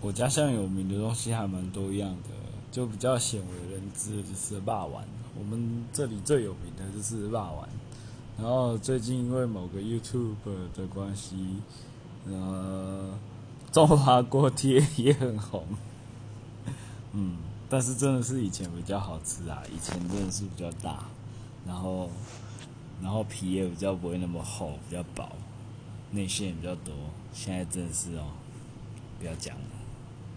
我家乡有名的东西还蛮多样的，就比较鲜为人知的就是霸丸。我们这里最有名的就是霸丸。然后最近因为某个 YouTube 的关系，呃，中华锅贴也很红。嗯，但是真的是以前比较好吃啊，以前真的是比较大，然后然后皮也比较不会那么厚，比较薄，内馅也比较多。现在真的是哦，不要讲了。